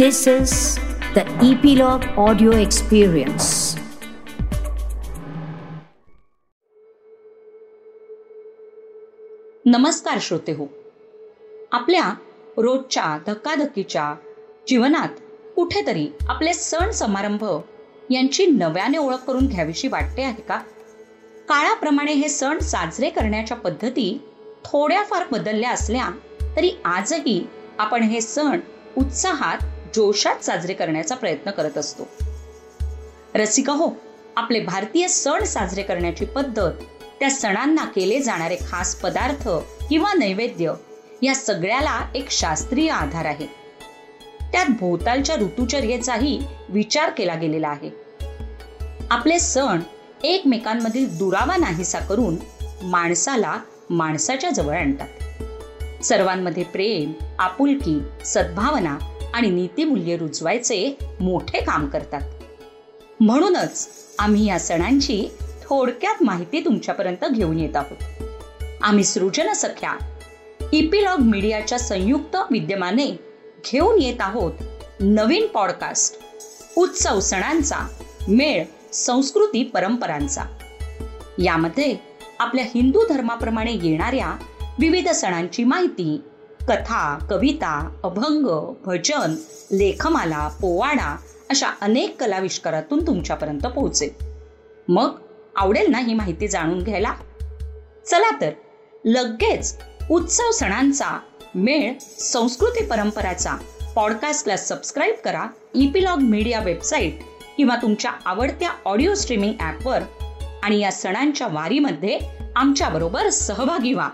This is the Epilogue Audio Experience. नमस्कार श्रोते हो आपल्या रोजच्या धक्काधक्कीच्या जीवनात कुठेतरी आपले सण समारंभ यांची नव्याने ओळख करून घ्यावीशी वाटते आहे का काळाप्रमाणे हे सण साजरे करण्याच्या पद्धती थोड्याफार बदलल्या असल्या तरी आजही आपण हे सण उत्साहात जोशात साजरे करण्याचा प्रयत्न करत असतो. रसिका हो आपले भारतीय सण साजरे करण्याची पद्धत त्या सणांना केले जाणारे खास पदार्थ किंवा नैवेद्य या सगळ्याला एक शास्त्रीय आधार आहे. त्यात भोवतालच्या ऋतुचर्येचाही विचार केला गेलेला आहे. आपले सण एकमेकांमधील दुरावा नाहीसा करून माणसाला माणसाच्या जवळ आणतात. सर्वांमध्ये प्रेम आपुलकी सद्भावना आणि नीतिमूल्य रुजवायचे मोठे काम करतात. म्हणूनच आम्ही या सणांची थोडक्यात माहिती तुमच्यापर्यंत घेऊन येत आहोत. आम्ही सृजन सख्या इपिलॉग मीडियाच्या संयुक्त विद्यमाने घेऊन येत आहोत नवीन पॉडकास्ट उत्सव सणांचा मेळ संस्कृती परंपरांचा. यामध्ये आपल्या हिंदू धर्माप्रमाणे येणाऱ्या विविध सणांची माहिती कथा कविता अभंग भजन लेखमाला पोवाडा अशा अनेक कलाविष्कारातून तुमच्यापर्यंत पोहोचेल. मग आवडेल ना ही माहिती जाणून घ्यायला? चला तर लगेच उत्सव सणांचा मेळ संस्कृती परंपराचा पॉडकास्टला सबस्क्राईब करा इपिलॉग मीडिया वेबसाईट किंवा तुमच्या आवडत्या ऑडिओ स्ट्रीमिंग ॲपवर आणि या सणांच्या वारीमध्ये आमच्याबरोबर सहभागी व्हा.